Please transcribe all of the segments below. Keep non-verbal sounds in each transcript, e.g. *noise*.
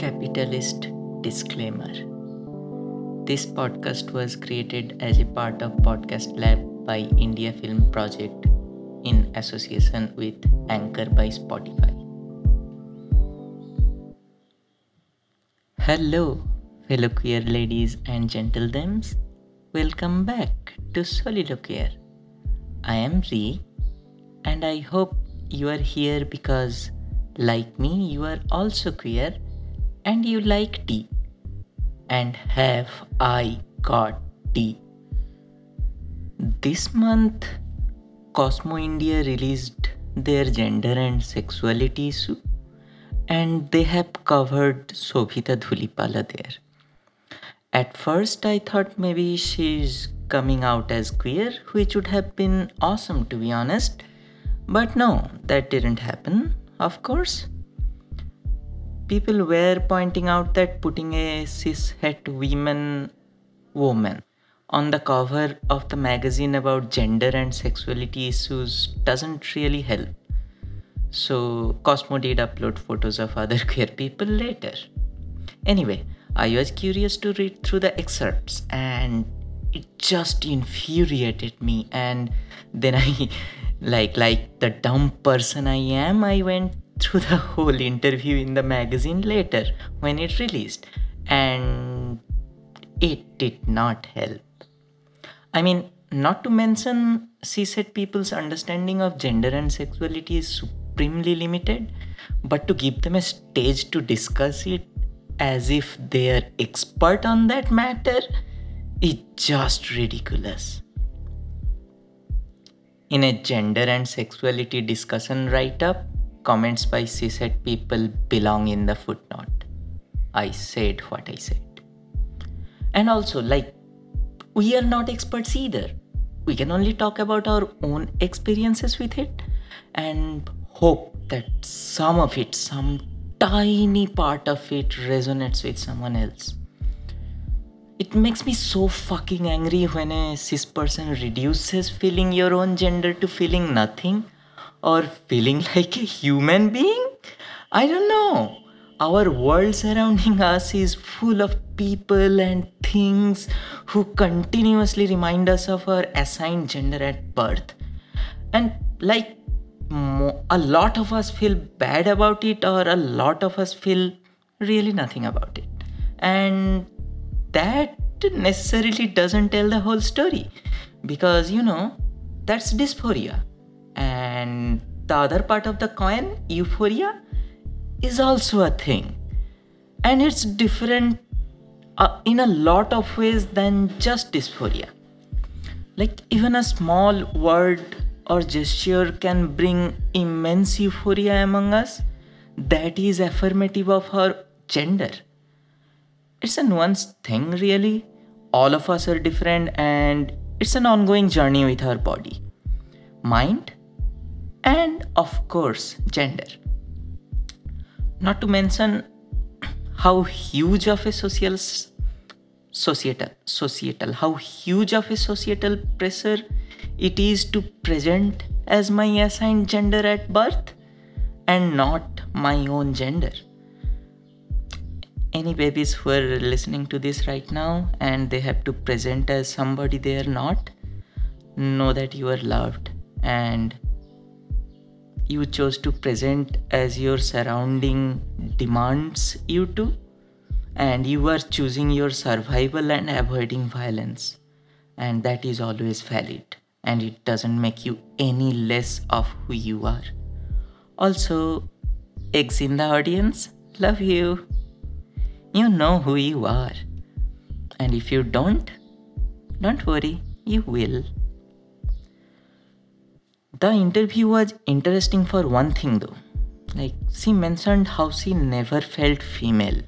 capitalist disclaimer. This podcast was created as a part of Podcast Lab by India Film Project in association with Anchor by Spotify. Hello, fellow queer ladies and gentledames. Welcome back to Soliloqueer. I am Ree, and I hope you are here because, like me, you are also queer and you like tea. And have I got tea? This month, Cosmo India released their gender and sexuality issue, and they have covered Sobhita Dhulipala there. At first, I thought maybe she's coming out as queer, which would have been awesome to be honest. But no, that didn't happen, of course people were pointing out that putting a cishet woman woman on the cover of the magazine about gender and sexuality issues doesn't really help. So Cosmo did upload photos of other *laughs* queer people later. Anyway, I was curious to read through the excerpts and it just infuriated me and then I *laughs* like like the dumb person I am I went through the whole interview in the magazine later when it released, and it did not help. I mean, not to mention, cishet people's understanding of gender and sexuality is supremely limited, but to give them a stage to discuss it as if they are expert on that matter is just ridiculous. In a gender and sexuality discussion write up, comments by cishet people belong in the footnote. I said what I said. And also, like, we are not experts either. We can only talk about our own experiences with it and hope that some of it, some tiny part of it, resonates with someone else. It makes me so fucking angry when a cis person reduces feeling your own gender to feeling nothing or feeling *laughs* like a human being? I don't know. Our world surrounding us is full of people and things who continuously remind us of our assigned gender at birth. And like a lot of us feel bad about it, or a lot of us feel really nothing about it. And that necessarily doesn't tell the whole story because you know that's dysphoria and the other part of the coin euphoria is also a thing. And it's different uh, in a lot of ways than just dysphoria. Like even a small word or gesture can bring immense euphoria among us. That is affirmative of her gender. It's a nuanced thing really. All of us are different and it's an ongoing journey with our body. Mind and of course gender. Not to mention how huge of a social societal societal how huge of a societal pressure it is to present as my assigned gender at birth and not my own gender. Any babies who are listening to this right now and they have to present as somebody they are not know that you are loved and you chose to present as your surrounding demands you to and you are choosing your survival and avoiding violence. And that is always valid. And it doesn't make you any less of who you are. Also eggs in the audience. Love you. You know who you are. And if you don't don't worry. You will the interview was interesting for one thing though. Like, she mentioned how she never felt female.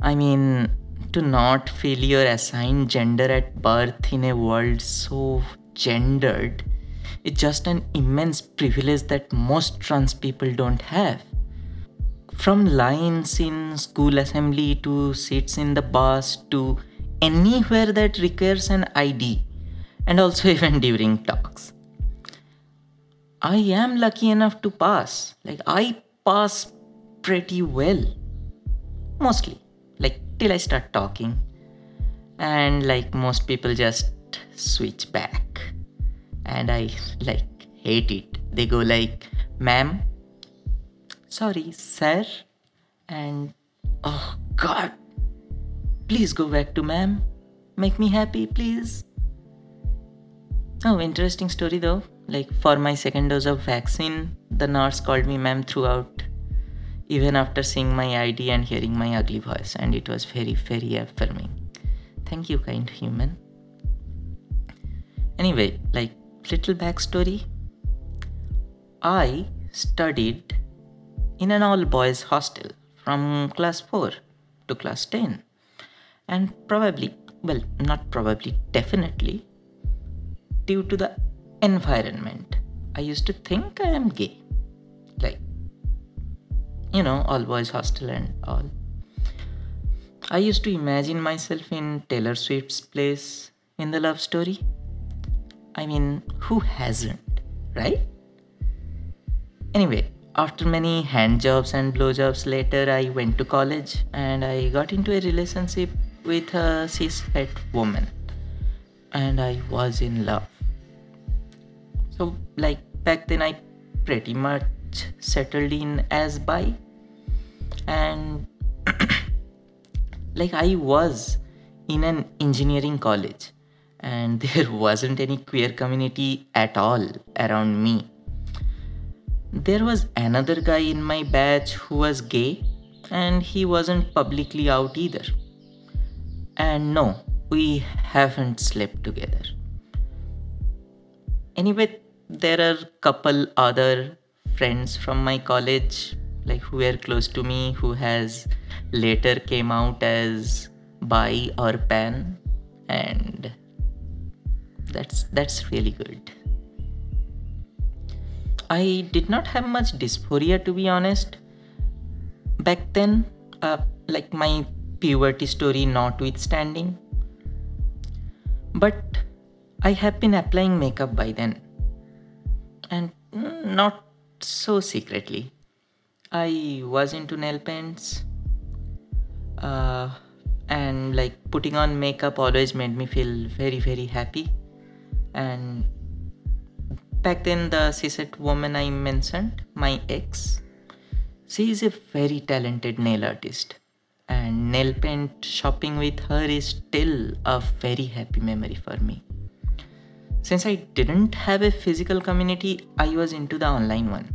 I mean, to not feel your assigned gender at birth in a world so gendered is just an immense privilege that most trans people don't have. From lines in school assembly to seats in the bus to anywhere that requires an ID, and also *laughs* even during talks. I am lucky enough to pass. Like, I pass pretty well. mostly. Like till i start talking. And like most people just switch back. And i like hate it. They go like ma'am sorry sir. And oh god. Please go back to ma'am. Make me happy please. Oh interesting story though like for my second dose of vaccine the nurse called me ma'am throughout even after seeing my id and hearing my ugly voice and it was very very affirming. Thank you kind human. Anyway like little backstory. I studied in an all boys hostel from class 4 to class 10 and probably well not probably definitely due to the environment. I used to think i am gay. Like you know all boys hostel and all. I used to imagine myself in taylor swift's place in the love story. I mean who hasn't right? Anyway after many hand jobs and blowjobs later i went to college and i got into a relationship with a cis-het woman. And i was in love like back then i pretty much settled in as bi. And *clears throat* like i was in an engineering college and *laughs* there wasn't any queer community at all around me. There was another guy in my batch who was gay and he wasn't publicly out either. And no we haven't slept together. Anyway there are couple other friends from my college like who were close to me who has later came out as bi or pan and that's that's really good. I did not have much dysphoria to be honest. Back then uh, like my puberty story notwithstanding. But i have been applying makeup by then and not so secretly. I was into nail paints, uh, and like putting on makeup always made me feel very, very happy. And back then, the cishet woman I mentioned, my ex, she is a very talented nail artist, and nail paint shopping with her is still a very happy memory for me. Since I didn't have a physical community, I was into the online one.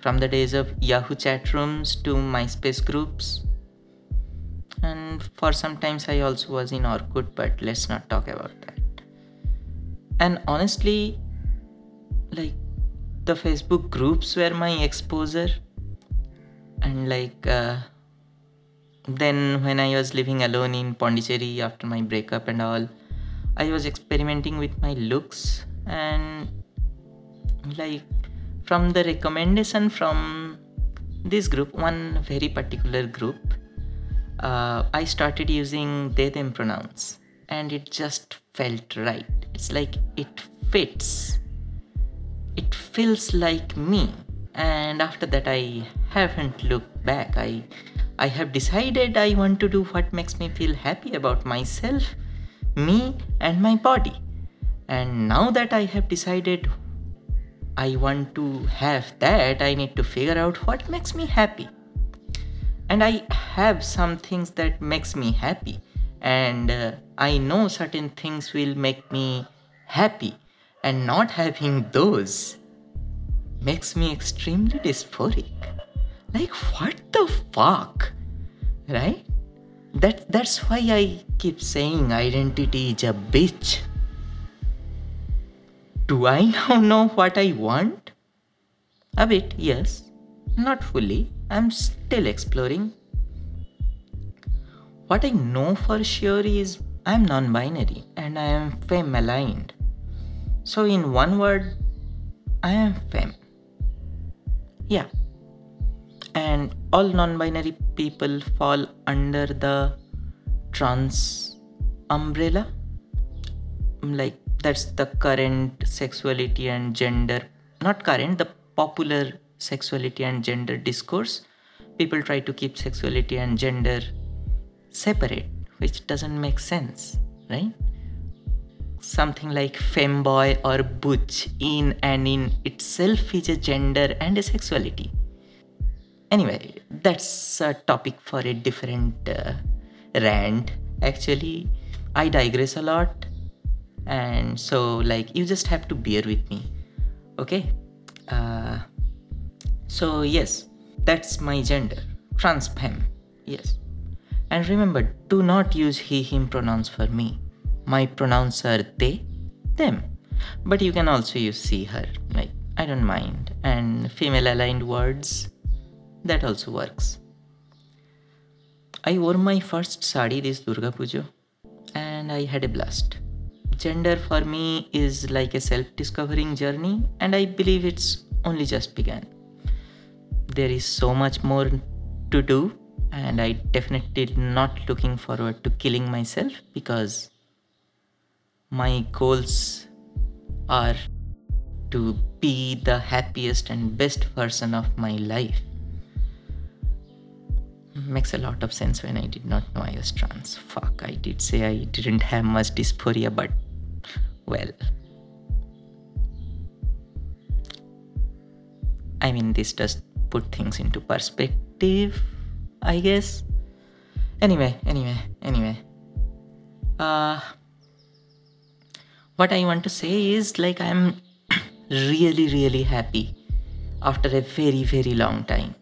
From the days of Yahoo chat rooms to MySpace groups. And for some times I also was in Orkut, but let's not talk about that. And honestly, like the Facebook groups were my exposure. And like uh, then when I was living alone in Pondicherry after my breakup and all, I was experimenting with my looks and like from the recommendation from this group, one very particular group, uh, I started using they them pronouns and it just felt right. It's like it fits. It feels like me. And after that I haven't looked back. I I have decided I want to do what makes me feel happy about myself me and my body. And now that I have decided I want to have that, I need to figure out what makes me happy. And I have some things that makes me happy and uh, I know certain things will make me happy and not having those makes me extremely dysphoric. Like what the fuck? Right? That that's why I keep saying identity is a bitch. Do I now know what I want? A bit, yes. Not fully. I'm still exploring. What I know for sure is I'm non binary and I am femme aligned. So, in one word, I am femme. Yeah and all non-binary people fall under the trans umbrella like that's the current sexuality and gender not current the popular sexuality and gender discourse people try to keep sexuality and gender separate, which doesn't make sense, right? Something like femboy or butch in and in itself is a gender and a sexuality. Anyway, that's a topic for a different uh, rant. Actually, I digress a lot, and so like you just have to bear with me, okay? Uh, so yes, that's my gender, trans femme. Yes. And remember, do not use he, him pronouns for me. My pronouns are they, them. But you can also use she, her. Like, I don't mind. And female aligned words, that also works. I wore my first sari this Durga Puja and I had a blast. Gender for me is like a self discovering journey, and I believe it's only just begun. There is so much more to do and I definitely not looking forward to killing myself because my goals are to be the happiest and best person of my life. Makes a lot of sense when I did not know I was trans. Fuck, I did say I didn't have much dysphoria, but well. I mean, this does put things into perspective I guess. Anyway, anyway, anyway. Uh, what I want to say is like I'm *clears throat* really, really happy after a very, very long time.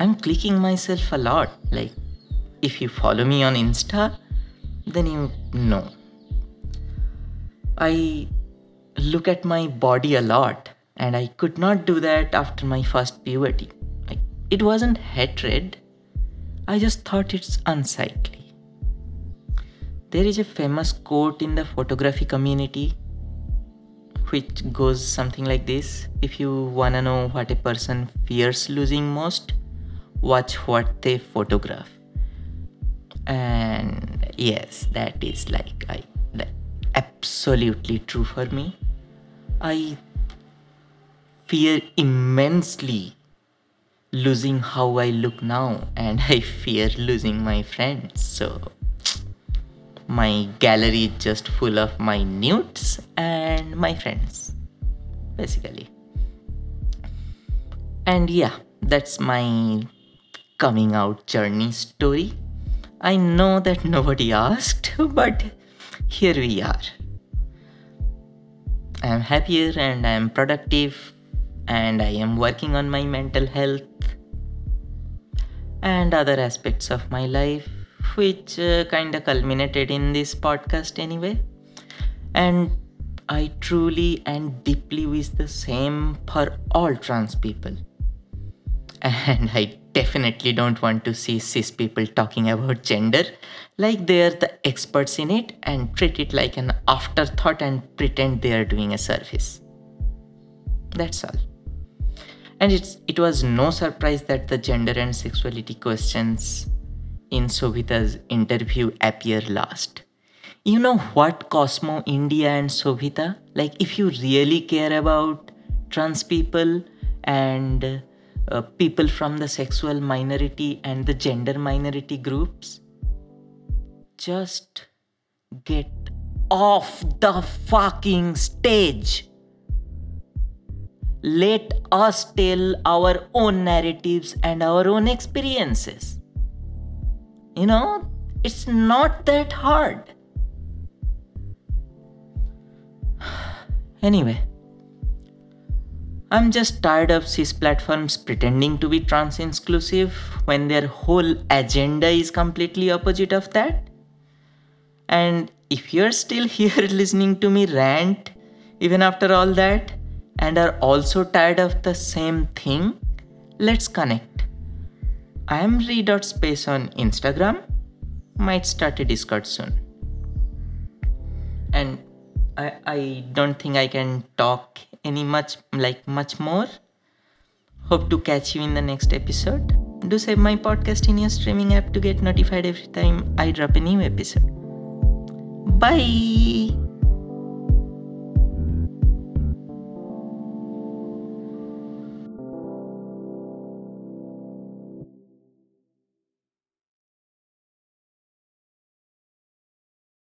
I'm clicking myself a lot. Like, if you follow me on Insta, then you know. I look at my body a lot, and I could not do that after my first puberty. Like, it wasn't hatred, I just thought it's unsightly. There is a famous quote in the photography community which goes something like this If you wanna know what a person fears losing most, watch what they photograph. And yes, that is like I like absolutely true for me. I fear immensely losing how I look now, and *laughs* I fear losing my friends. So, my gallery is just full of my nudes and my friends, basically. And yeah, that's my coming out journey story. I know that nobody asked, *laughs* but here we are. I am happier and I am productive and I am working on my mental health and other aspects of my life, which uh, kind of culminated in this podcast anyway. And I truly and deeply wish the same for all trans people. *laughs* And I definitely don't want to see cis people talking about gender like they're the experts in it and treat it like an afterthought and pretend they are doing a service. That's all. And it's, it was no surprise that the gender and sexuality questions in Sobhita's interview appear last. You know what, Cosmo, India, and Sovita? Like, if you really care about trans people and uh, people from the sexual minority and the gender minority groups, just get off the fucking stage let us tell our own narratives and our own experiences. You know, it's not that hard. *sighs* Anyway, I'm just tired of cis platforms pretending to be trans inclusive when their whole agenda is completely opposite of that. And if you're still *laughs* here listening to me rant, even after all that, and are also tired of the same thing, let's connect. I am re.space on Instagram. Might start a Discord soon. And I, I don't think I can talk any much like much more. Hope to catch you in the next episode. Do save my podcast in your streaming app to get notified every time I drop a new episode. Bye.